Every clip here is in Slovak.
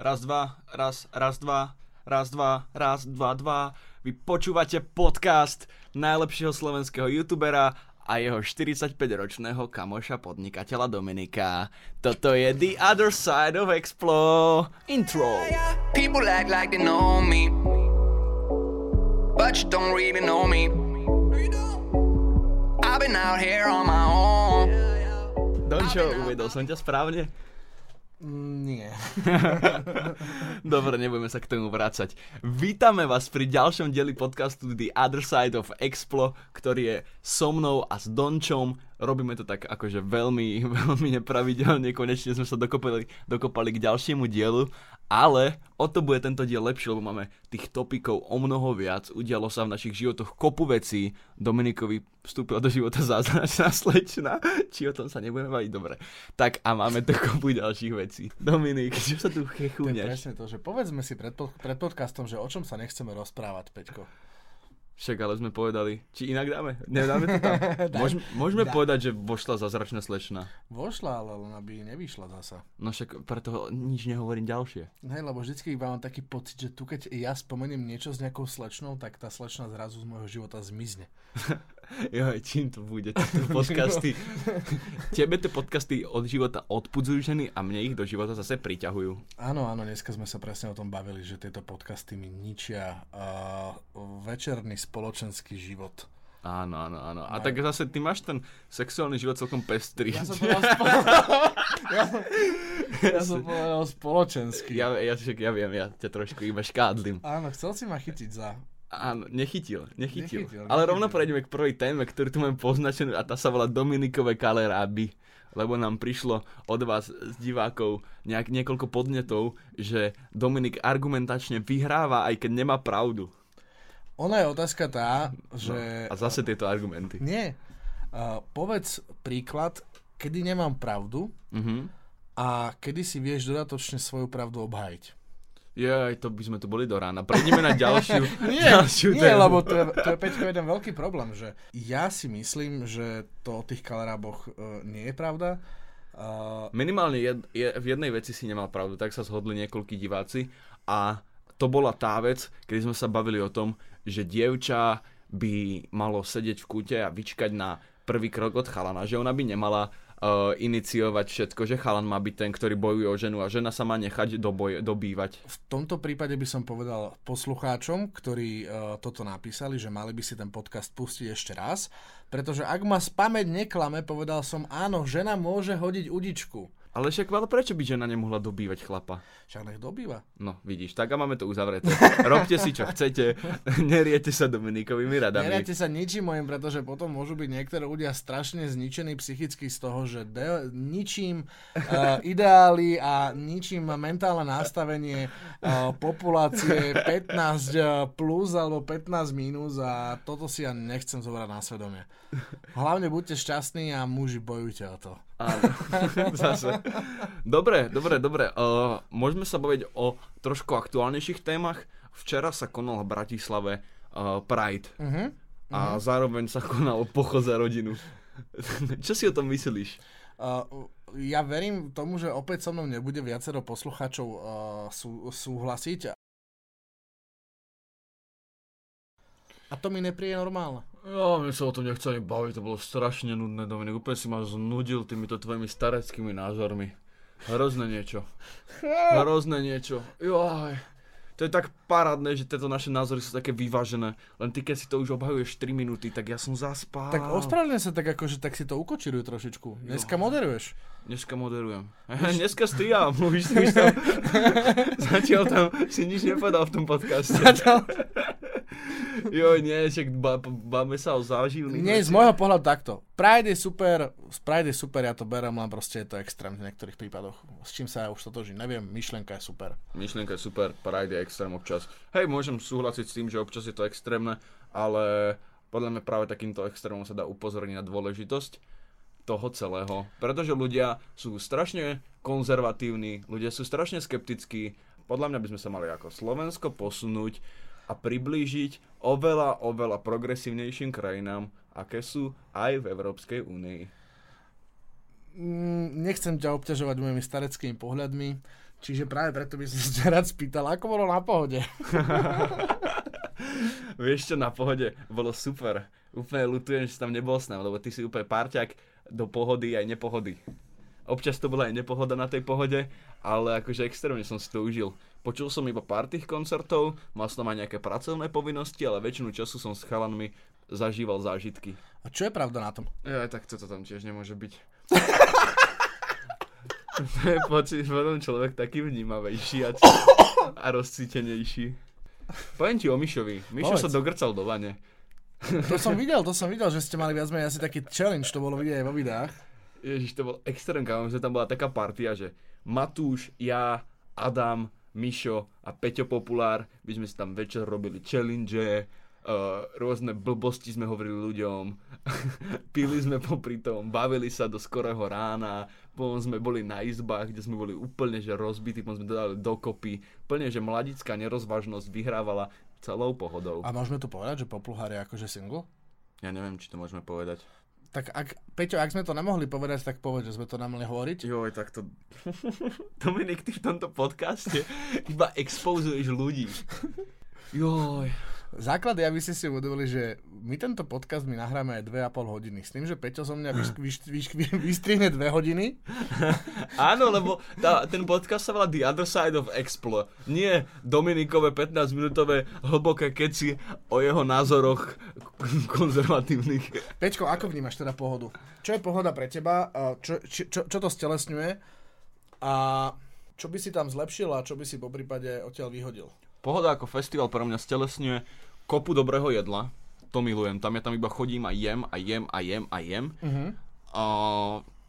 Raz, dva, raz, raz, dva, raz, dva, raz, dva, dva. Vy počúvate podcast najlepšieho slovenského youtubera a jeho 45-ročného kamoša podnikateľa Dominika. Toto je The Other Side of Explo Intro. People act like they know me, but you don't really know me. I've been out here on my own. Dončo, uvedol som ťa správne? Mm, Nie. Dobre, nebudeme sa k tomu vrácať. Vítame vás pri ďalšom dieli podcastu The Other Side of Explo, ktorý je so mnou a s Dončom. Robíme to tak akože veľmi, veľmi nepravidelne, konečne sme sa dokopali, dokopali k ďalšiemu dielu, ale o to bude tento diel lepší, lebo máme tých topikov o mnoho viac, udialo sa v našich životoch kopu vecí, Dominikovi vstúpila do života zázračná slečna, či o tom sa nebudeme baviť, dobre. Tak a máme tu kopu ďalších vecí. Dominik, čo sa tu To je chechúňaš? presne to, že povedzme si pred, pod- pred podcastom, že o čom sa nechceme rozprávať, Peťko. Však ale sme povedali, či inak dáme? Nedáme to tam? Môžeme, môžeme Daj. povedať, že vošla zázračná slečna. Vošla, ale len aby nevyšla zasa. No však preto nič nehovorím ďalšie. Hej, lebo vždycky iba mám taký pocit, že tu keď ja spomeniem niečo s nejakou slečnou, tak tá slečna zrazu z môjho života zmizne. Jo, čím to bude? Tieto podcasty. Tebe tie podcasty od života odpudzujú ženy a mne ich do života zase priťahujú. Áno, áno, dneska sme sa presne o tom bavili, že tieto podcasty mi ničia uh, večerný spoločenský život. Áno, áno, áno. A No. tak zase ty máš ten sexuálny život celkom pestrý. Ja som povedal, ja, ja som povedal spoločenský. ja, ja, však ja viem, ja ťa trošku iba škádlim. Áno, chcel si ma chytiť za... Áno, nechytil, nechytil. Nechytil, Ale rovno nechytil. prejdeme k prvej téme, ktorú tu máme poznačenú a tá sa volá Dominikové kaleráby. Lebo nám prišlo od vás z divákov nejak, niekoľko podnetov, že Dominik argumentačne vyhráva, aj keď nemá pravdu. Ona je otázka tá, že... No, a zase tieto argumenty. Nie. Uh, povedz príklad, kedy nemám pravdu Mhm. a kedy si vieš dodatočne svoju pravdu obhájiť. Jaj, to by sme tu boli do rána. Prejdeme na ďalšiu, Nie, ďalšiu nie tému. lebo to je, to je Peťko jeden veľký problém, že ja si myslím, že to o tých kaleráboch uh, nie je pravda. Uh, Minimálne jed, je, v jednej veci si nemal pravdu, tak sa zhodli niekoľkí diváci a to bola tá vec, kedy sme sa bavili o tom, že dievča by malo sedieť v kúte a vyčkať na prvý krok od chalana, že ona by nemala uh, iniciovať všetko, že chalan má byť ten, ktorý bojuje o ženu a žena sa má nechať doboj, dobývať. v tomto prípade by som povedal poslucháčom, ktorí uh, toto napísali, že mali by si ten podcast pustiť ešte raz, pretože ak ma spameť neklame, povedal som áno, žena môže hodiť udičku. Ale však ale prečo by žena nemohla dobývať chlapa? Však nech dobýva. No, vidíš, tak a máme to uzavreté. Robte si, čo chcete, neriete sa Dominikovými radami. Neráte sa ničím mojim, pretože potom môžu byť niektorí ľudia strašne zničení psychicky z toho, že de- ničím uh, ideály a ničím mentálne nastavenie uh, populácie 15 plus alebo 15 minus a toto si ja nechcem zobrať na svedomie. Hlavne buďte šťastní a muži bojujte o to. Áno, zase. Dobre, dobre, dobre. Uh, môžeme sa baviť o trošku aktuálnejších témach. Včera sa konal v Bratislave uh, Pride Uh-huh. a zároveň sa konal pochod za rodinu. Čo si o tom myslíš? Uh, ja verím tomu, že opäť so mnou nebude viacero poslucháčov uh, sú, súhlasiť. A to mi nepríde normálne. Ja, mne sa o tom nechce ani baviť, to bolo strašne nudné, Dominik. Úplne si ma znudil týmito tvojimi stareckými názormi. Hrozné niečo. Hrozné niečo. Joj. To je tak parádne, že tieto naše názory sú také vyvážené. Len ty, keď si to už obhajuješ 3 minúty, tak ja som zaspal. Tak ospravedlňujem sa tak akože tak si to ukočiruj trošičku. Dneska moderuješ. Dneska moderujem. Dneska striham, už, už tam... Zatiaľ tam si nič nepovedal v tom podcaste. Joj, nie, však báme sa o záživných Nie, z môjho pohľadu takto. Pride je super, Pride je super, ja to berem, len proste je to extrém v niektorých prípadoch. S čím sa ja už totožím, neviem, myšlienka je super. Myšlienka je super, Pride je extrém občas. Hej, môžem súhlasiť s tým, že občas je to extrémne, ale podľa mňa práve takýmto extrémom sa dá upozorniť na dôležitosť toho celého. Pretože ľudia sú strašne konzervatívni, ľudia sú strašne skeptickí. Podľa mňa by sme sa mali ako Slovensko posunúť a priblížiť oveľa, oveľa progresívnejším krajinám, aké sú aj v Európskej únii. Mm, nechcem ťa obťažovať mojimi stareckými pohľadmi. Čiže práve preto by som sa rád spýtal, ako bolo na pohode. Vieš čo, na pohode bolo super. Úplne lutujem, že tam nebol s nami, lebo ty si úplne parťák do pohody aj nepohody. Občas to bola aj nepohoda na tej pohode, ale akože extrémne som si to užil. Počul som iba pár tých koncertov, mal som aj nejaké pracovné povinnosti, ale väčšinu času som s chalanmi zažíval zážitky. A čo je pravda na tom? Ja, tak toto tam tiež nemôže byť. to je potom človek taký vnímavejší a, a rozcítenejší. Poviem ti o Mišovi. Mišo Povedz. sa dogrcal do vane. To som videl, to som videl, že ste mali viac menej asi taký challenge, to bolo vidieť aj vo videách. Ježiš, to bol extrém kámo, že tam bola taká partia, že Matúš, ja, Adam, Mišo a Peťo Populár, my sme si tam večer robili challenge, uh, rôzne blbosti sme hovorili ľuďom, pili sme popri tom, bavili sa do skorého rána, potom sme boli na izbách, kde sme boli úplne že rozbití, potom sme to dali dokopy, plne, že mladická nerozvážnosť vyhrávala celou pohodou. A môžeme tu povedať, že Popluhár je akože single? Ja neviem, či to môžeme povedať. Tak ak, Peťo, ak sme to nemohli povedať, tak povedz, že sme to nemali hovoriť. Joj, tak to... Dominik, ty v tomto podcaste iba expozuješ ľudí. Joj. Základ je, aby ste si uvedomili, že my tento podcast my nahráme aj 2,5 hodiny. S tým, že Peťo so mňa vyš, vyš, vyš, vystrihne 2 hodiny. Áno, lebo tá, ten podcast sa volá The Other Side of Explo. Nie Dominikové 15-minútové hlboké keci o jeho názoroch konzervatívnych. Peťko, ako vnímaš teda pohodu? Čo je pohoda pre teba? Čo, či- čo, čo to stelesňuje? A čo by si tam zlepšil a čo by si po prípade odtiaľ vyhodil? Pohoda ako festival pre mňa stelesňuje kopu dobrého jedla. To milujem. Tam ja tam iba chodím a jem a jem a jem a jem. Uh-huh. A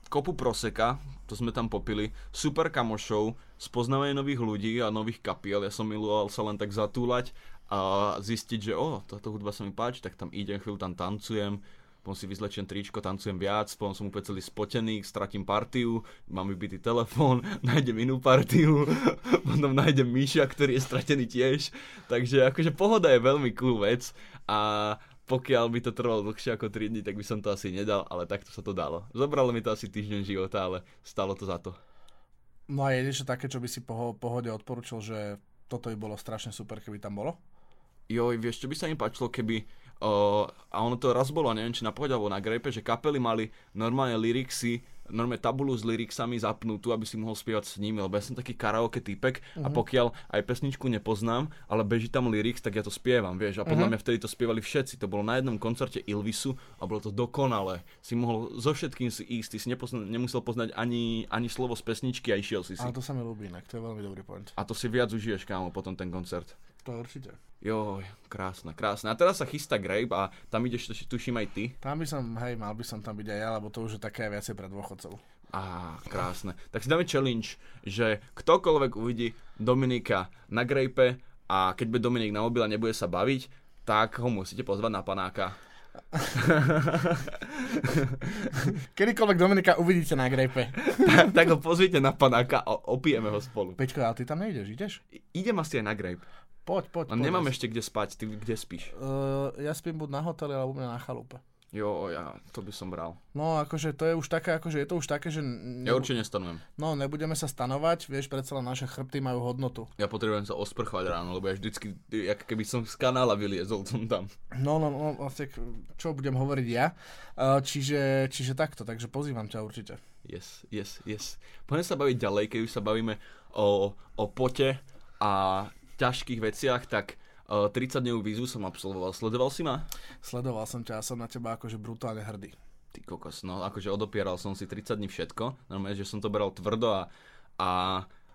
kopu proseka, to sme tam popili. Super kamošov, spoznávanie nových ľudí a nových kapiel. Ja som miloval sa len tak zatúlať a zistiť, že o, táto hudba sa mi páči, tak tam idem, chvíľu tam tancujem, potom si vyzlečiem tričko, tancujem viac, potom som úplne celý spotený, stratím partiu, mám vybitý telefón, nájdem inú partiu, potom nájdem Míša, ktorý je stratený tiež. Takže akože pohoda je veľmi cool vec a pokiaľ by to trvalo dlhšie ako 3 dní, tak by som to asi nedal, ale takto sa to dalo. Zobralo mi to asi týždeň života, ale stalo to za to. No a je niečo také, čo by si po pohode odporučil, že toto by bolo strašne super, keby tam bolo? Joj, vieš, čo by sa mi páčilo, keby... Uh, a ono to raz bolo, neviem, či na pohode alebo na grepe, že kapely mali normálne lyricsy, normálne tabulu s lyrixami zapnutú, aby si mohol spievať s nimi, lebo ja som taký karaoke typek a pokiaľ aj pesničku nepoznám, ale beží tam lyrics, tak ja to spievam, vieš. A podľa mňa vtedy to spievali všetci. To bolo na jednom koncerte Ilvisu a bolo to dokonalé. Si mohol so všetkým si ísť, ty si nepozna- nemusel poznať ani, ani slovo z pesničky a išiel si si. Ale to sa mi ľúbi inak, to je veľmi dobrý point. A to si viac užiješ, kámo, potom ten koncert. To určite. Joj, krásne, krásne. A teraz sa chystá Grape a tam ideš, tuším aj ty. Tam by som, hej, mal by som tam byť aj ja, lebo to už je také viacej pre dôchodcov. Á, krásne. Tak si dáme challenge, že ktokoľvek uvidí Dominika na Grape a keď bude Dominik na mobil a nebude sa baviť, tak ho musíte pozvať na panáka. Kedykoľvek Dominika uvidíte na grejpe. tak ho pozvite na panáka a opijeme ho spolu. Peťko, ale ty tam nejdeš, ideš? Idem asi aj na Grape. Poď, poď, Len poď. nemám ešte kde spať, ty kde spíš? Uh, ja spím buď na hoteli, alebo u mňa na chalupe. Jo, ja, to by som bral. No, akože to je už také, akože je to už také, že... Ne, Ja určite nestanujem. No, nebudeme sa stanovať, vieš, predsa len naše chrbty majú hodnotu. Ja potrebujem sa osprchovať ráno, lebo ja vždycky, jak keby som z kanála vyliezol som tam. No, no, no, vlastne, čo budem hovoriť ja. Čiže, čiže takto, takže pozývam ťa určite. Yes, yes, yes. Poďme sa baviť ďalej, keď už sa bavíme o, o pote a ťažkých veciach, tak uh, 30 dňovú vízu som absolvoval. Sledoval si ma? Sledoval som ťa a som na teba akože brutálne hrdý. Ty kokos, no akože odopieral som si 30 dní všetko. Normálne, že som to beral tvrdo a, a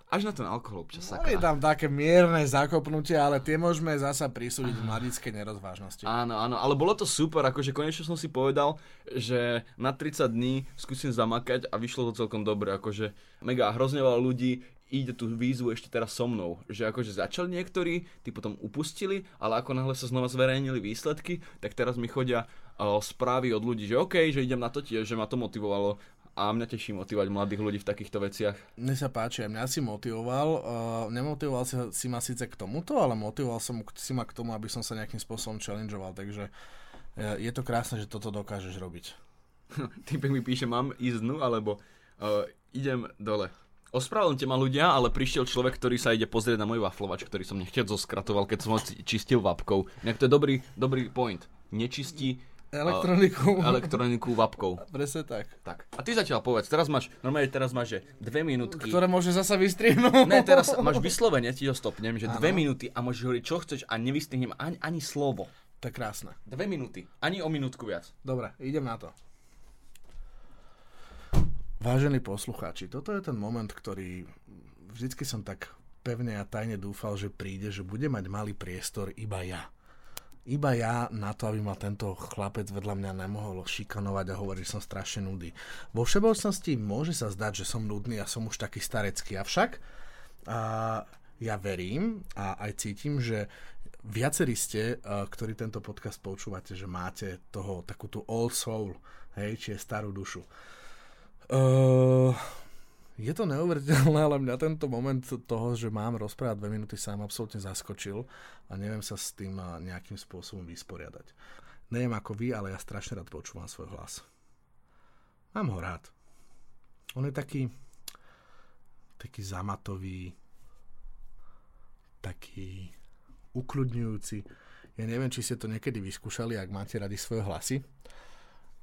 až na ten alkohol občas Mali saká. tam také mierne zakopnutia, ale tie môžeme zasa prisúdiť v mladickej nerozvážnosti. Áno, áno, ale bolo to super, akože konečne som si povedal, že na 30 dní skúsim zamakať a vyšlo to celkom dobre, akože mega hrozne veľa ľudí ide tú výzvu ešte teraz so mnou, že akože začali niektorí, tí potom upustili, ale ako náhle sa znova zverejnili výsledky, tak teraz mi chodia o, správy od ľudí, že OK, že idem na to tiež, že ma to motivovalo a mňa teší motivovať mladých ľudí v takýchto veciach. Mne sa páči, mňa si motivoval. Uh, nemotivoval si, si ma síce k tomuto, ale motivoval som si ma k tomu, aby som sa nejakým spôsobom challengeoval, takže uh, je to krásne, že toto dokážeš robiť. Typek mi píše, mám ísť dnu, alebo uh, idem dole. Ospravedlňte ma ľudia, ale prišiel človek, ktorý sa ide pozrieť na môj waflovač, ktorý som nechťať zoskratoval, keď som ho čistil vapkou. Inak to je dobrý, dobrý point. Nečistí Elektroniku. elektroniku vapkou. Presne tak. Tak. A ty zatiaľ povedz, teraz máš, normálne teraz máš, že dve minútky. Ktoré môže zasa vystrihnúť. Ne, teraz máš vyslovene, ti ho stopnem, že dve minúty a môžeš hovoriť, čo chceš a nevystihnem ani, ani slovo. To je krásne. Dve minúty, ani o minútku viac. Dobre, idem na to. Vážení poslucháči, toto je ten moment, ktorý vždycky som tak pevne a tajne dúfal, že príde, že bude mať malý priestor iba ja. Iba ja na to, aby ma tento chlapec vedľa mňa nemohol šikanovať a hovoriť, že som strašne nudý. Vo všeobecnosti môže sa zdať, že som nudný a som už taký starecký, avšak a ja verím a aj cítim, že viacerí ste, a, ktorí tento podcast počúvate, že máte toho takú tú old soul, hej, či je starú dušu. Uh, je to neuveriteľné, ale mňa tento moment toho, že mám rozprávať dve minúty sám absolútne zaskočil a neviem sa s tým a, nejakým spôsobom vysporiadať. Neviem ako vy, ale ja strašne rád počúvam svoj hlas. Mám ho rád. On je taký taký zamatový, taký ukludňujúci. Ja neviem, či ste to niekedy vyskúšali, ak máte radi svoje hlasy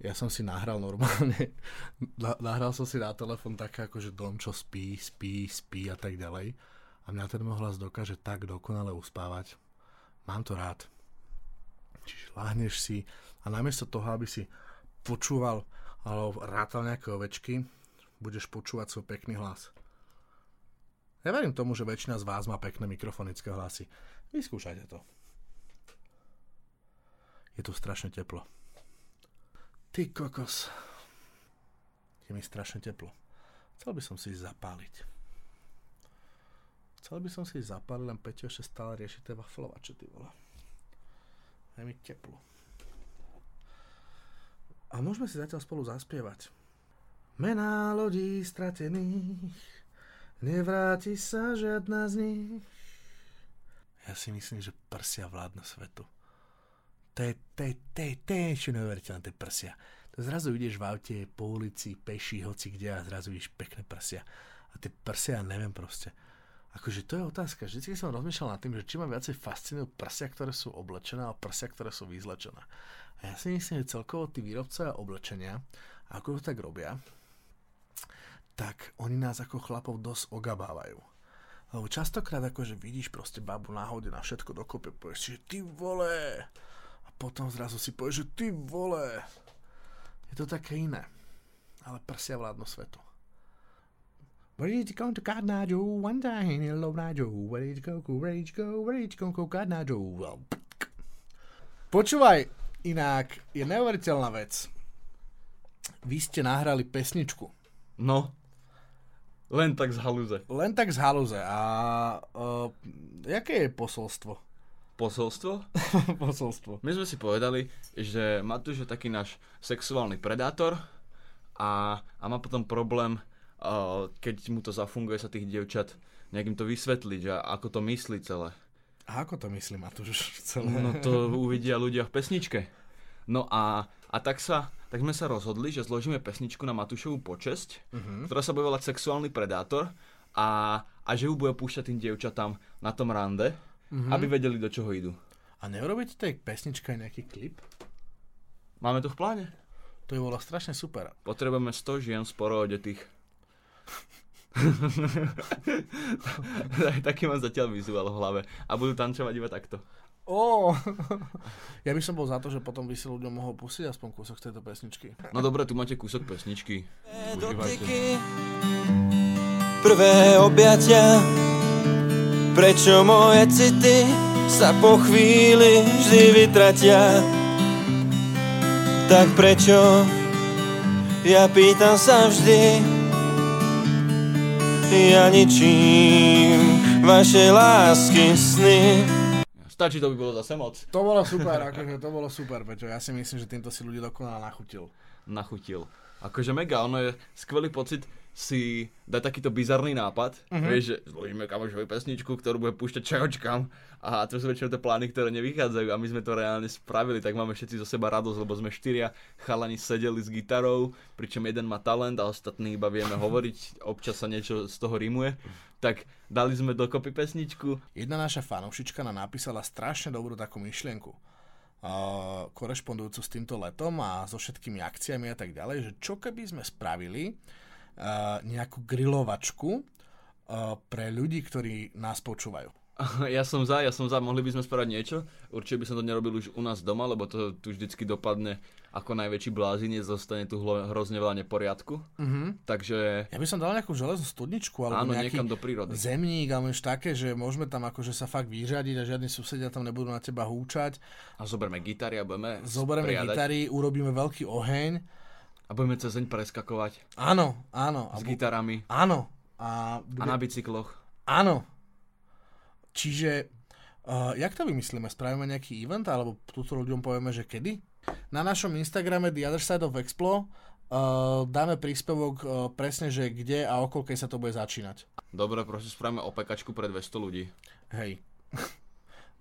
ja som si nahral normálne, Na- nahral som si na telefon také ako, že dom, čo spí, spí, spí a tak ďalej. A mňa ten môj hlas dokáže tak dokonale uspávať. Mám to rád. Čiže láhneš si a namiesto toho, aby si počúval alebo rátal nejaké ovečky, budeš počúvať svoj pekný hlas. Ja verím tomu, že väčšina z vás má pekné mikrofonické hlasy. Vyskúšajte to. Je tu strašne teplo. Ty kokos. Je mi strašne teplo. Chcel by som si zapáliť. Chcel by som si zapáliť, len Peťo ešte stále rieši tie waflovače, ty vole. Je mi teplo. A môžeme si zatiaľ spolu zaspievať. Mená lodí stratených, nevráti sa žiadna z nich. Ja si myslím, že prsia vládne svetu. To je, to je, to je, to je čo neuveriteľné, to je prsia. To zrazu ideš v aute, po ulici, peši, hoci kde a zrazu vidíš pekné prsia. A tie prsia, neviem proste. Akože to je otázka. Vždycky som rozmýšľal nad tým, že či ma viacej fascinujú prsia, ktoré sú oblečené a prsia, ktoré sú vyzlečené. A ja si myslím, že celkovo tí výrobcovia oblečenia, ako to tak robia, tak oni nás ako chlapov dosť ogabávajú. Lebo častokrát akože vidíš proste babu náhode na všetko dokopy, povieš si, ty vole, potom zrazu si povie, že ty vole. Je to také iné. Ale prsia vládnu svetu. Where did you go to Cardinal Joe? One time, hello Joe. Where did you go, did you go, where did you go, go, Cardinal Joe? Well, Počúvaj, inak je neuveriteľná vec. Vy ste nahrali pesničku. No, len tak z halúze. Len tak z haluze. A uh, jaké je posolstvo? Posolstvo? posolstvo. My sme si povedali, že Matúš je taký náš sexuálny predátor a, a má potom problém, uh, keď mu to zafunguje sa tých dievčat, nejakým to vysvetliť a ako to myslí celé. A ako to myslí Matúš celé? No to uvidia ľudia v pesničke. No a, a tak sa, tak sme sa rozhodli, že zložíme pesničku na Matúšovú počesť, uh-huh. ktorá sa bude volať Sexuálny predátor a, a že ju bude púšťať tým dievčatám na tom rande, uh-huh. aby vedeli, do čoho idú. A neurobíte tej pesničke aj nejaký klip? Máme to v pláne? To by bolo strašne super. Potrebujeme 100 žien sporo odetých. Taký mám zatiaľ vizuál v hlave. A budú tancovať iba takto. Oh. ja by som bol za to, že potom by si ľuďom mohol pustiť aspoň kúsok z tejto pesničky. No dobre, tu máte kúsok pesničky. Dotyky, prvé objatia, prečo moje city sa po chvíli vždy vytratia. Tak prečo, ja pýtam sa vždy, ja ničím vaše lásky sny. Stačí, to by bolo zase moc. To bolo super, akože to bolo super, Peťo. Ja si myslím, že týmto si ľudí dokonale nachutil. Nachutil. Akože mega, ono je skvelý pocit, si dať takýto bizarný nápad, Mhm. uh-huh. vieš, že zložíme kamošovi pesničku, ktorú bude púšťať čajočkám a to sú väčšinou tie plány, ktoré nevychádzajú a my sme to reálne spravili, tak máme všetci zo seba radosť, lebo sme štyria chalani sedeli s gitarou, pričom jeden má talent a ostatní iba vieme hovoriť, občas sa niečo z toho rímuje, tak dali sme dokopy pesničku, Jedna naša fanúšička nám napísala strašne dobrú takú myšlienku. Korešpondujúcu s týmto letom a so všetkými akciami a tak ďalej, že čo keby sme spravili nejakú grilovačku pre ľudí, ktorí nás počúvajú. Ja som za, ja som za, mohli by sme spraviť niečo. Určite by som to nerobil už u nás doma, lebo to tu vždycky dopadne ako najväčší blázinec, zostane tu hlo- hrozne veľa neporiadku. Uh-huh. Takže Ja by som dal nejakú železnú studničku alebo áno, nejaký niekam do prírody. zemník alebo niečo také, že môžeme tam akože sa fakt vyřadiť a žiadni susedia tam nebudú na teba húčať. A zoberme gitary a budeme spriadať. gitary, urobíme veľký oheň. A budeme cez deň preskakovať Áno, áno. A s bu- gitarami Áno. A, a na bicykloch. Áno. Čiže, uh, jak to vymyslíme? Spravíme nejaký event, alebo túto ľuďom povieme, že kedy? Na našom Instagrame The Other Side of Explo uh, dáme príspevok uh, presne, že kde a keď sa to bude začínať. Dobre, proste spravíme opekačku pre 200 ľudí. Hej.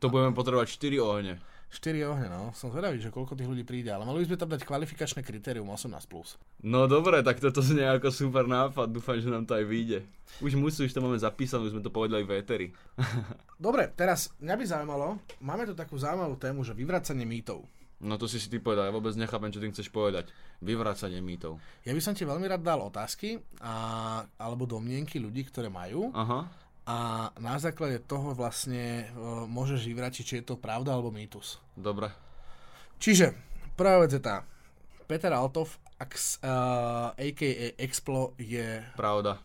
To budeme potrebovať 4 ohne. 4 ohne, no. Som zvedavý, že koľko tých ľudí príde, ale mali by sme tam dať kvalifikačné kritérium 18+. Plus. No dobre, tak toto znie ako super nápad, dúfam, že nám to aj vyjde. Už musí, už to máme zapísané, už sme to povedali v éteri. Dobre, teraz mňa by zaujímalo, máme tu takú zaujímavú tému, že vyvracanie mýtov. No to si si ty povedal, ja vôbec nechápem, čo tým chceš povedať. Vyvracanie mýtov. Ja by som ti veľmi rád dal otázky a, alebo domnienky ľudí, ktoré majú Aha. A na základe toho vlastne uh, môžeš vyvrátiť, či je to pravda alebo mýtus. Dobre. Čiže, prvá vec je tá. Peter Altov, ax, uh, a.k.a. Explo, je... Pravda.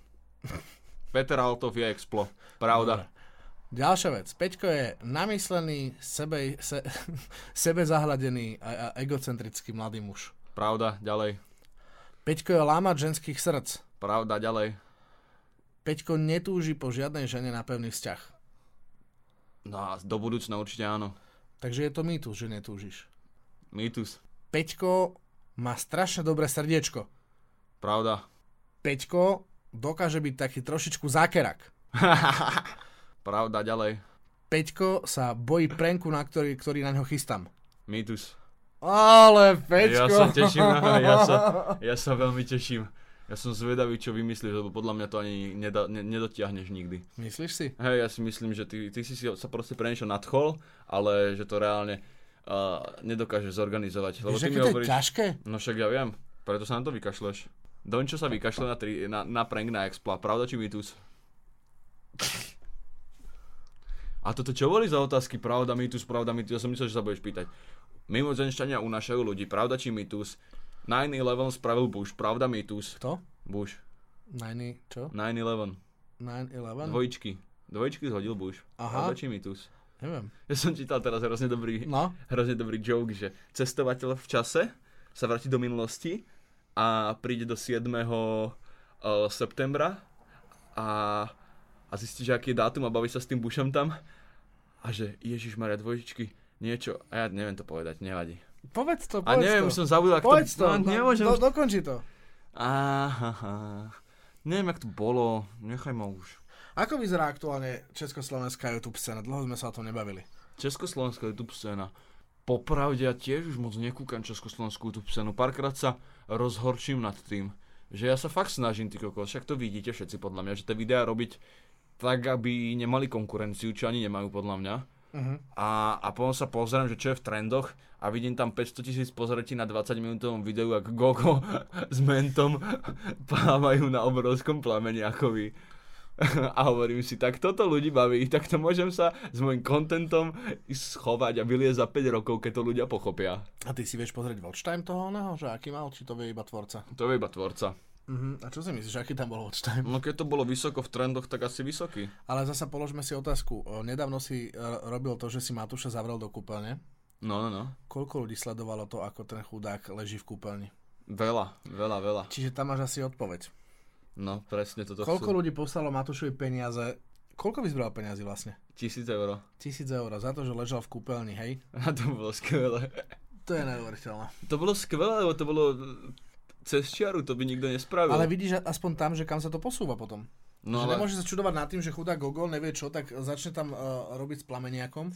Peter Altov je explo. Pravda. Ďalšia vec. Peťko je namyslený, sebe, se, sebe zahladený a, a egocentrický mladý muž. Pravda. Ďalej. Peťko je lámať ženských srdc. Pravda. Ďalej. Peťko netúži po žiadnej žene na pevný vzťah. No a do budúcna určite áno. Takže je to mýtus, že netúžiš. Mýtus. Peťko má strašne dobré srdiečko. Pravda. Peťko dokáže byť taký trošičku zákerak. Pravda. Ďalej. Peťko sa bojí prenku, na ktorý, ktorý na ňo chystám. Mýtus. Ale Ja Peťko... sa teším, ja sa, ja sa veľmi teším. Ja som zvedavý, čo vymyslíš, lebo podľa mňa to ani neda, ne, nedotiahneš nikdy. Myslíš si? Hej, ja si myslím, že ty, ty si sa proste pre niečo nadchol, ale že to reálne uh, nedokážeš zorganizovať. Lebo Vieš, ty mi to je ťažké? No však ja viem, preto sa na to vykašleš. Dončo sa vykašle na, tri, na, na prank na Expla, pravda či mýtus? A toto čo boli za otázky? Pravda, mýtus, pravda, mýtus? Ja som myslel, že sa budeš pýtať. Mimozenšťania unášajú ľudí, pravda či mýtus? 9-11 spravil Bush, pravda, mýtus? Kto? Bush. 9, čo? 9-11. 9-11? Dvojičky. Dvojičky zhodil Bush. Aha. Pravda či mýtus? Neviem. Ja som čítal teraz hrozne dobrý, No, hrozne dobrý joke, že cestovateľ v čase sa vráti do minulosti a príde do 7. Uh, septembra a, a zistí, že aký je dátum a baví sa s tým Bushom tam a že Ježiš Maria dvojičky, niečo, a ja neviem to povedať, nevadí. Povedz to, A povedz neviem, to. už som zabudol, ak Povedz to... to, no, no, nemôžem do, dokonči to. Aha, neviem, jak to bolo, nechaj ma už. Ako vyzerá aktuálne československá YouTube scéna? Dlho sme sa o tom nebavili. Československá YouTube scéna. Popravde ja tiež už moc nekúkam Československú YouTube scénu. Párkrát sa rozhorčím nad tým, že ja sa fakt snažím, ty kokos, však to vidíte všetci podľa mňa, že tie videá robiť tak, aby nemali konkurenciu, čo ani nemajú podľa mňa. Uh-huh. A, a potom sa pozriem, že čo je v trendoch a vidím tam 500 tisíc pozretí na 20 minútovom videu, ako Gogo s mentom plávajú na obrovskom plameni ako vy. A hovorím si, tak toto ľudí baví, tak to môžem sa s môjim kontentom schovať a vyliezť za 5 rokov, keď to ľudia pochopia. A ty si vieš pozrieť watch time toho oného, že aký mal, či to vie iba tvorca? To je iba tvorca. Uh-huh. A čo si myslíš, aký tam bol time? No keď to bolo vysoko v trendoch, tak asi vysoký. Ale zasa položme si otázku. Nedávno si e, robil to, že si Matúša zavrel do kúpeľne. No, no, no. Koľko ľudí sledovalo to, ako ten chudák leží v kúpeľni? Veľa, veľa, veľa. Čiže tam máš asi odpoveď. No, presne toto Koľko chcú. ľudí poslalo Matúšovi peniaze? Koľko vyzbral peniazy vlastne? Tisíc eur. Tisíc eur za to, že ležal v kúpeľni, hej? A to bolo skvelé. To je neuveriteľné. To bolo skvelé, lebo to bolo cez čiaru, to by nikto nespravil. Ale vidíš aspoň tam, že kam sa to posúva potom. no, že ale, nemôže sa čudovať nad tým, že chudák Gogol nevie čo, tak začne tam uh, robiť s plameniakom.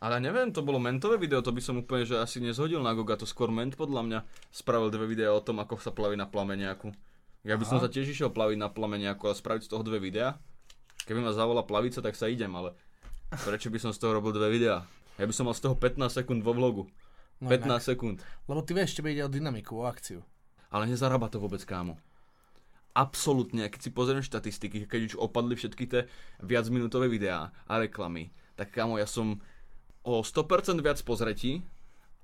ale neviem, to bolo mentové video, to by som úplne že asi nezhodil na Goga, to skôr ment podľa mňa spravil dve videá o tom, ako sa plaví na plameniaku. Ja by som Aha. sa tiež išiel plaviť na plameniaku a spraviť z toho dve videá. Keby ma zavolala plavica, tak sa idem, ale prečo by som z toho robil dve videá? Ja by som mal z toho 15 sekúnd vo vlogu. No 15 inak. sekúnd. Lebo ty vieš, tebe ide o dynamiku, o akciu. Ale nezarába to vôbec, kámo. Absolútne, keď si pozriem štatistiky, keď už opadli všetky tie viacminútové videá a reklamy, tak kámo, ja som o 100% viac pozretí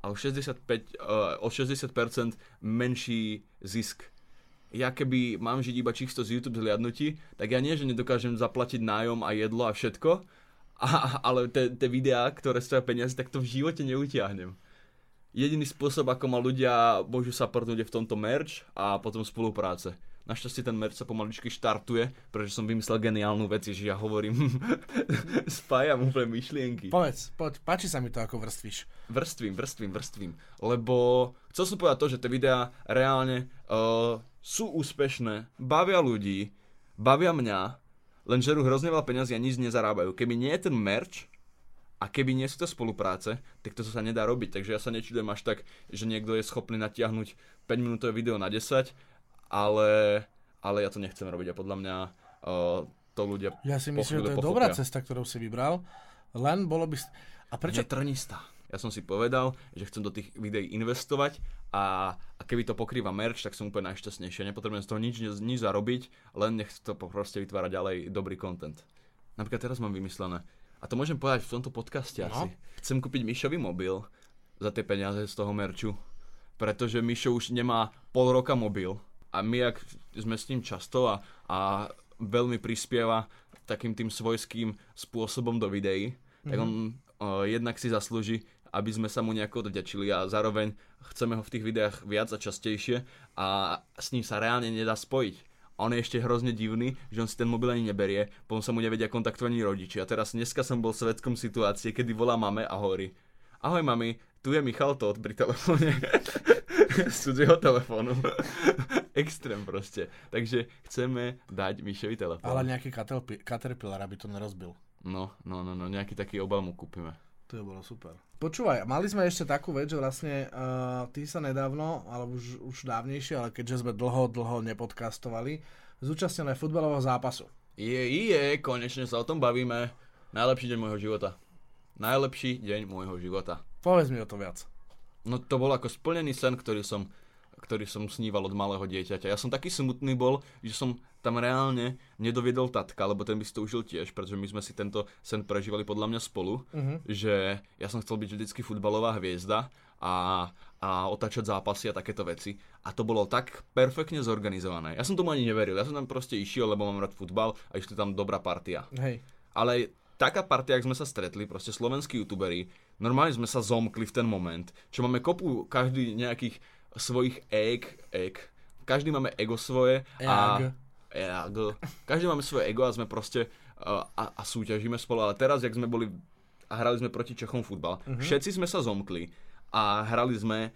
a o 65, uh, o 60% menší zisk. Ja keby mám žiť iba čisto z YouTube zliadnutí, tak ja nie, že nedokážem zaplatiť nájom a jedlo a všetko, a, ale tie videá, ktoré stoja peniaze, tak to v živote neutiahnem jediný spôsob, ako ma ľudia môžu supportnúť je v tomto merch a potom spolupráce. Našťastie ten merch sa pomaličky štartuje, pretože som vymyslel geniálnu vec, že ja hovorím, spájam úplne myšlienky. Povedz, poď, páči sa mi to, ako vrstvíš. Vrstvím, vrstvím, vrstvím. Lebo chcel som povedať to, že tie videá reálne uh, sú úspešné, bavia ľudí, bavia mňa, len žerú hrozne veľa peniazy a nič nezarábajú. Keby nie je ten merch, a keby nie sú to spolupráce, tak to sa nedá robiť. Takže ja sa nečudujem až tak, že niekto je schopný natiahnuť 5 minútové video na 10, ale, ale ja to nechcem robiť a podľa mňa uh, to ľudia Ja si myslím, že to je pochopia. dobrá cesta, ktorú si vybral. Len bolo by... A Prečo? prečo... trnista. Ja som si povedal, že chcem do tých videí investovať a, a keby to pokrýva merch, tak som úplne najšťastnejší. Nepotrebujem z toho nič, nič zarobiť, len nech to proste vytvára ďalej dobrý content. Napríklad teraz mám vymyslené, a to môžem povedať v tomto podcaste No. asi. Chcem kúpiť Mišovi mobil za tie peniaze z toho merču, pretože Mišo už nemá pol roka mobil a my, ak sme s ním často a, a veľmi prispieva takým tým svojským spôsobom do videí, mm-hmm. tak on uh, jednak si zaslúži, aby sme sa mu nejako odďačili a zároveň chceme ho v tých videách viac a častejšie a s ním sa reálne nedá spojiť. A on je ešte hrozne divný, že on si ten mobil ani neberie, potom sa mu nevedia kontaktovať ani rodiči. A teraz dneska som bol svetkom situácie, kedy volá mame a hovorí Ahoj mami, tu je Michal Todt pri telefóne. Z cudzieho telefónu. Extrém proste. Takže chceme dať Mišovi telefón. Ale nejaký caterpi- caterpillar, aby to nerozbil. No, no, no, no, nejaký taký obal mu kúpime. To je bolo super. Počúvaj, mali sme ešte takú vec, že vlastne uh, ty sa nedávno, alebo už, už dávnejšie, ale keďže sme dlho, dlho nepodcastovali, zúčastnil aj futbalového zápasu. Je, je, konečne sa o tom bavíme. Najlepší deň môjho života. Najlepší deň môjho života. Povedz mi o to viac. No to bol ako splnený sen, ktorý som, ktorý som sníval od malého dieťaťa. Ja som taký smutný bol, že som tam reálne nedoviedol tatka, lebo ten by si to užil tiež, pretože my sme si tento sen prežívali podľa mňa spolu, Mhm. že ja som chcel byť vždycky futbalová hviezda a, a otáčať zápasy a takéto veci. A to bolo tak perfektne zorganizované. Ja som tomu ani neveril, ja som tam proste išiel, lebo mám rád futbal a išli tam dobrá partia. Hej. Ale taká partia, ak sme sa stretli, proste slovenskí youtuberi, normálne sme sa zomkli v ten moment, čo máme kopu každý nejakých svojich egg, egg. Každý máme ego svoje a... Ego. Každý máme svoje ego a sme proste a, a súťažíme spolu, ale teraz, jak sme boli a hrali sme proti Čechom futbal, všetci sme sa zomkli a hrali sme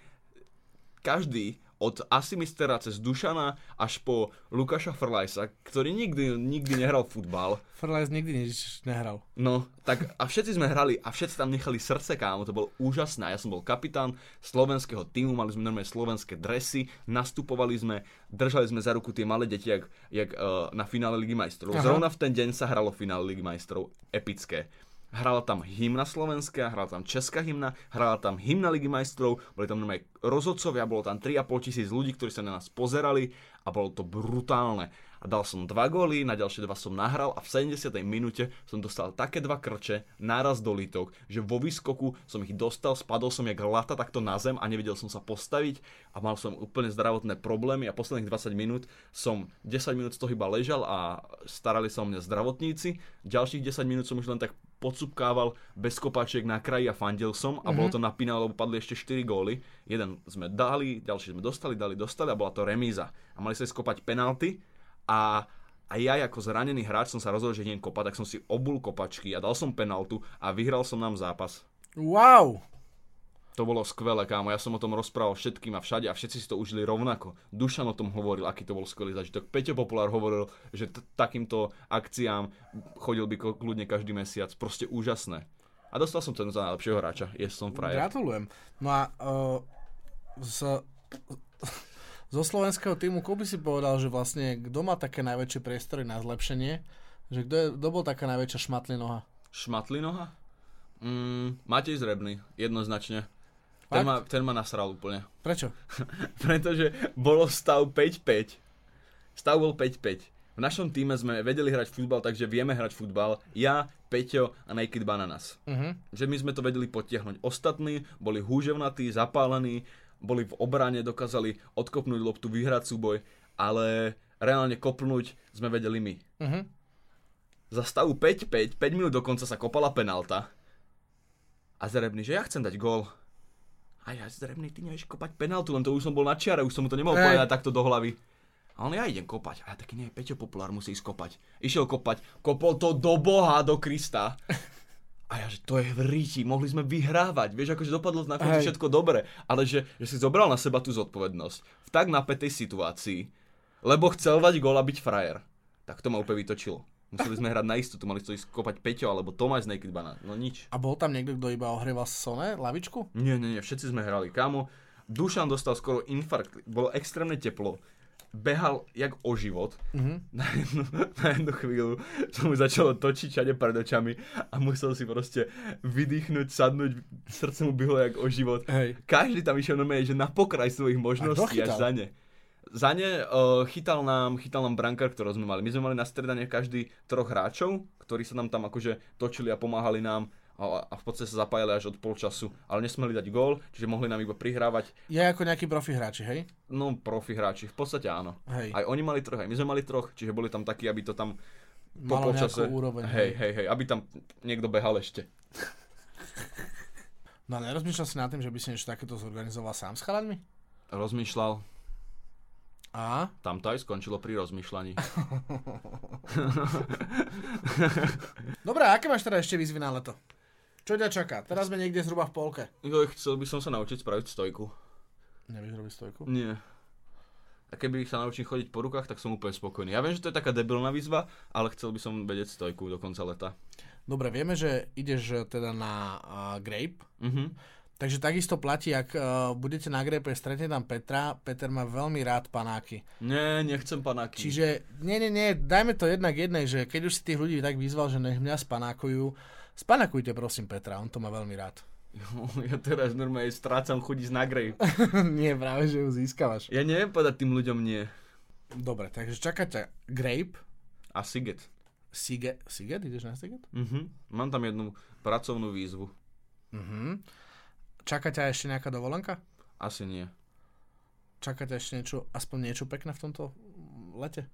každý od Asimistera cez Dušana až po Lukáša Frlajsa, ktorý nikdy, nikdy nehral futbal. Frles nikdy nič nehral. No, tak a všetci sme hrali a všetci tam nechali srdce, kámo, to bolo úžasné. Ja som bol kapitán slovenského týmu, mali sme normálne slovenské dresy, nastupovali sme, držali sme za ruku tie malé deti, jak, jak uh, na finále Ligy majstrov. Aha. Zrovna v ten deň sa hralo finále Ligy majstrov, epické. Hrala tam hymna slovenská, hrala tam česká hymna, hrala tam hymna Ligy majstrov, boli tam normálne rozhodcovia, bolo tam 3,5 tisíc ľudí, ktorí sa na nás pozerali a bolo to brutálne. A dal som dva góly, na ďalšie dva som nahral a v 70. minúte som dostal také dva krče, náraz do lítok, že vo výskoku som ich dostal, spadol som jak lata takto na zem a nevedel som sa postaviť a mal som úplne zdravotné problémy a posledných 20 minút som 10 minút z toho iba ležal a starali sa o mňa zdravotníci. Ďalších 10 minút som už len tak podsúpkával bez kopačiek na kraji a fandil som a bolo to napínalo, lebo padli ešte 4 góly. Jeden sme dali, ďalší sme dostali, dali, dostali a bola to remíza. A mali sa ísť kopať penalty a a ja ako zranený hráč som sa rozhodol, že idem kopať, tak som si obul kopačky a dal som penaltu a vyhral som nám zápas. Wow! To bolo skvelé, kámo. Ja som o tom rozprával všetkým a všade a všetci si to užili rovnako. Dušan o tom hovoril, aký to bol skvelý zažitok. Peťo Populár hovoril, že t- takýmto akciám chodil by kľudne každý mesiac. Proste úžasné. A dostal som cenu za najlepšieho hráča. Je som frajer. Gratulujem. No a uh, z, zo slovenského týmu, by si povedal, že vlastne kto má také najväčšie priestory na zlepšenie? Že kto, je, kto bol taká najväčšia šmatlinoha? Šmatlinoha? Mm, Matej Zrebný, jednoznačne. Ten ma, ten ma nasral úplne. Prečo? Pretože bolo stav 5-5. Stav bol 5-5. V našom týme sme vedeli hrať futbal, takže vieme hrať futbal. Ja, Peťo a Naked Bananas. Uh-huh. Že my sme to vedeli potiahnuť. Ostatní boli húževnatí, zapálení, boli v obrane, dokázali odkopnúť loptu, vyhrať súboj, ale reálne kopnúť sme vedeli my. Uh-huh. Za stavu 5-5, 5 minút dokonca sa kopala penalta. A Zrebný, že ja chcem dať gól. A ja Zrebný, ty nevieš kopať penaltu, len to už som bol na čiare, už som mu to nemohol povedať takto do hlavy. A on, ja idem kopať. A ja taký, nie, Peťo Populár musí ísť kopať. Išiel kopať, kopol to do Boha, do Krista. A ja, že to je v ríti, mohli sme vyhrávať. Vieš, akože dopadlo na konci všetko dobre, ale že, že si zobral na seba tú zodpovednosť v tak napätej situácii, lebo chcel dať gól a byť frajer. Tak to ma úplne vytočilo. Museli sme hrať na istotu, mali to ísť kopať Peťo alebo Tomáš z Naked Banana. No nič. A bol tam niekto, kto iba ohrieval Sone, lavičku? Nie, nie, nie, všetci sme hrali. Kámo, Dušan dostal skoro infarkt, bolo extrémne teplo. Behal jak o život. Mhm. Na, jednu, na jednu chvíľu sa mu začalo točiť všade pred očami a musel si proste vydýchnuť, sadnúť, srdce mu bylo jak o život. Hej. Každý tam išiel normálne, že na pokraj svojich možností až za ne. Za ne uh, chytal nám, chytal nám brankár, ktorého sme mali. My sme mali na stredane každý troch hráčov, ktorí sa nám tam akože točili a pomáhali nám a, a v podstate sa zapájali až od polčasu, ale nesmeli dať gól, čiže mohli nám iba prihrávať. Je ako nejakí profi hráči, hej? No, profi hráči, v podstate áno. Hej. Aj oni mali troch, aj my sme mali troch, čiže boli tam takí, aby to tam po Malo polčase... úroveň, hej, hej. hej, aby tam niekto behal ešte. No a nerozmýšľal si nad tým, že by si niečo takéto zorganizoval sám s chalaňmi? Rozmýšľal, A? tam to aj skončilo pri rozmýšľaní. Dobre, aké máš teda ešte výzvy na leto? Čo ťa čaká? Teraz sme niekde zhruba v polke. Jo, chcel by som sa naučiť spraviť stojku. Nevieš robiť stojku? Nie. A keby sa naučím chodiť po rukách, tak som úplne spokojný. Ja viem, že to je taká debilná výzva, ale chcel by som vedieť stojku do konca leta. Dobre, vieme, že ideš eh, teda na uh, Grape, Mhm. Takže takisto platí, ak uh, budete na Grape, stretne tam Petra, Peter má veľmi rád panáky. Nie, nechcem panáky. Čiže, nie, nie, nie, dajme to jednak jednej, že keď už si tých ľudí tak vyzval, že nech mňa spanákujú, spanakujte prosím Petra, on to má veľmi rád. Ja teraz normálne strácam chuť ísť na grej. nie, práve, že ju získavaš. Ja neviem povedať tým ľuďom nie. Dobre, takže čaká ťa Grape, A Siget. Siget, Siget, ideš na Siget? Mhm. Mám tam jednu pracovnú výzvu. Mhm. Čaká ťa ešte nejaká dovolenka? Asi nie. Čaká ťa ešte niečo, aspoň niečo pekné v tomto lete?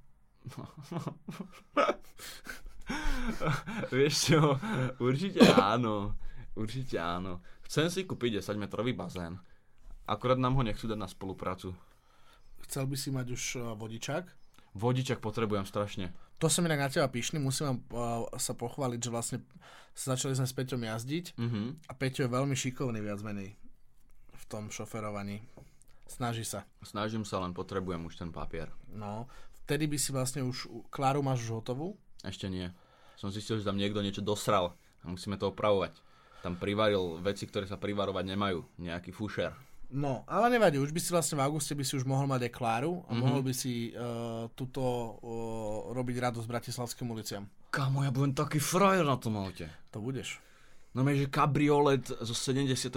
Vieš čo, určite áno. Určite áno. Chcem si kúpiť 10 metrový bazén. Akurát nám ho nechcú dať na spoluprácu. Chcel by si mať už uh, vodičák? Vodičak potrebujem strašne. To som inak na teba pyšný, musím vám uh, sa pochváliť, že vlastne začali sme s Peťom jazdiť Mhm. a Peťo je veľmi šikovný viac menej v tom šoferovaní. Snaží sa. Snažím sa, len potrebujem už ten papier. No, vtedy by si vlastne už, Kláru máš už hotovú? Ešte nie. Som zistil, že tam niekto niečo dosral a musíme to opravovať. Tam privaril veci, ktoré sa privarovať nemajú. Nejaký fušer. No, ale nevadí, už by si vlastne v auguste by si už mohol mať aj Kláru a mm-hmm. mohol by si uh, tuto uh, robiť radosť bratislavským uliciam. Kámo, ja budem taký frajer na tom aute. To budeš. No že kabriolet zo 76.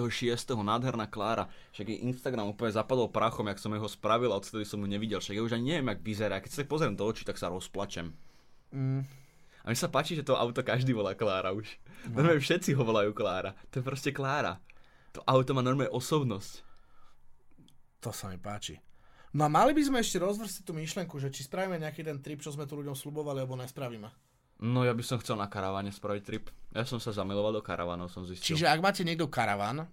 nádherná Klára. Však jej Instagram úplne zapadol prachom, jak som jeho spravil a odtedy som ju nevidel. Však ja už ani neviem, jak vyzerá. Keď sa pozriem do očí, tak sa rozplačem. Mm. A mi sa páči, že to auto každý volá Klára už. No. Normálne všetci ho volajú Klára. To je proste Klára. To auto má normálne osobnosť. To sa mi páči. No a mali by sme ešte rozvrstiť tú myšlenku, že či spravíme nejaký ten trip, čo sme tu ľuďom slubovali, alebo nespravíme. No ja by som chcel na karavane spraviť trip. Ja som sa zamiloval do karavanov, som zistil. Čiže ak máte niekto karavan,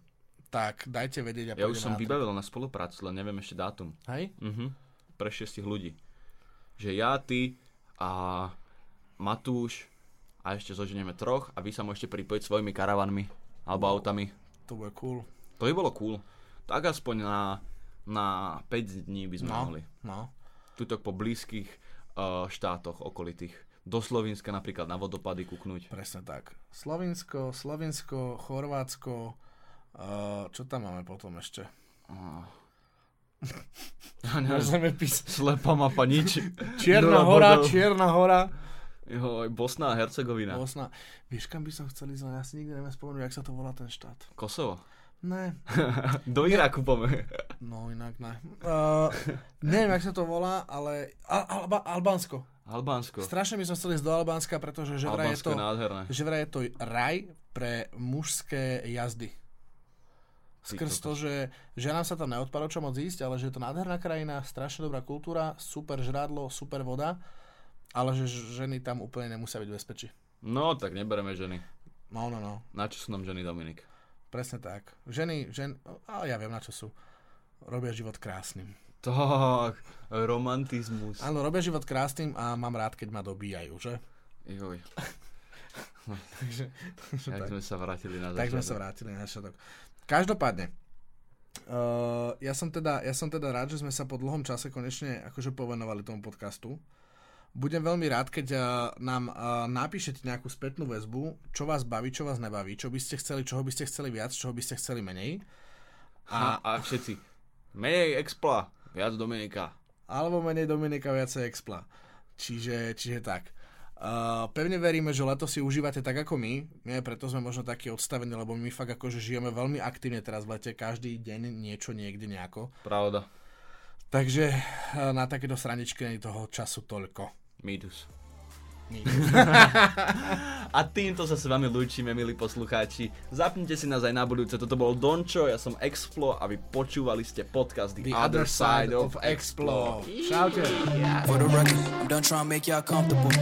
tak dajte vedieť a ja už som na vybavil na spoluprácu, len neviem ešte dátum. Hej? Mhm. Pre šiestich ľudí. Že ja, ty a Matúš a ešte zoženieme troch a vy sa môžete pripojiť svojimi karavanmi alebo autami. To bude cool. To by bolo cool. Tak aspoň na, na 5 dní by sme No, mohli. no. Tuto po blízkych uh, štátoch okolitých. Do Slovenska napríklad na vodopady kúknuť. Presne tak. Slovinsko, Slovinsko, Chorvátsko, uh, čo tam máme potom ešte? Môžeme písať. Slepá mapa nič. Čierna hora. Čierna hora. Jo, Bosna a Hercegovina. Bosna. Vieš, kam by som chcel ísť, ale ja si nikdy neviem spomenúť, jak sa to volá ten štát. Kosovo. Ne, Do Iraku pome. no inak ne. Uh, neviem, jak sa to volá, ale Al- Alba- Albánsko. Albánsko. Strašne by som chcel ísť do Albánska, pretože že vraj je to, je že vraj je to raj pre mužské jazdy. Skrz to, že, že nám sa tam neodpadlo čo moc ísť, ale že je to nádherná krajina, strašne dobrá kultúra, super žrádlo, super voda, ale že ženy tam úplne nemusia byť v bezpečí. No, tak nebereme ženy. No, no, no, Na čo sú nám ženy, Dominik? Presne tak. Ženy, žen, a ja viem na čo sú. Robia život krásnym. Tak, romantizmus. Áno, robia život krásnym a mám rád, keď ma dobíjajú, že? Joj, Takže, jak tak. sme sa vrátili na Tak sme začiatok. sa vrátili na začiatok. Každopádne, uh, ja, som teda, ja som teda rád, že sme sa po dlhom čase konečne akože povenovali tomu podcastu. Budem veľmi rád, keď uh, nám uh, napíšete nejakú spätnú väzbu, čo vás baví, čo vás nebaví, čo by ste chceli, čoho by ste chceli viac, čoho by ste chceli menej. A, a všetci, menej expla, viac Dominika. Alebo menej Dominika, viacej Expla. Čiže, čiže tak. Uh, pevne veríme, že leto si užívate tak ako my. Nie, preto sme možno takí odstavení, lebo my fakt akože žijeme veľmi aktívne teraz v lete. Každý deň niečo, niekde nejako. Pravda. Takže uh, na takéto straničky nie je toho času toľko. Nie. A týmto sa s vami lúčime, milí poslucháči. Zapnite si nás aj na budúce. Toto bol Dončo, ja som Explo a vy počúvali ste podcast The, The other side of Explo. Čaute. For the record, I'm done trying to make y'all comfortable.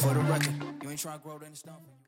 For the record, you ain't trying to grow any stomach.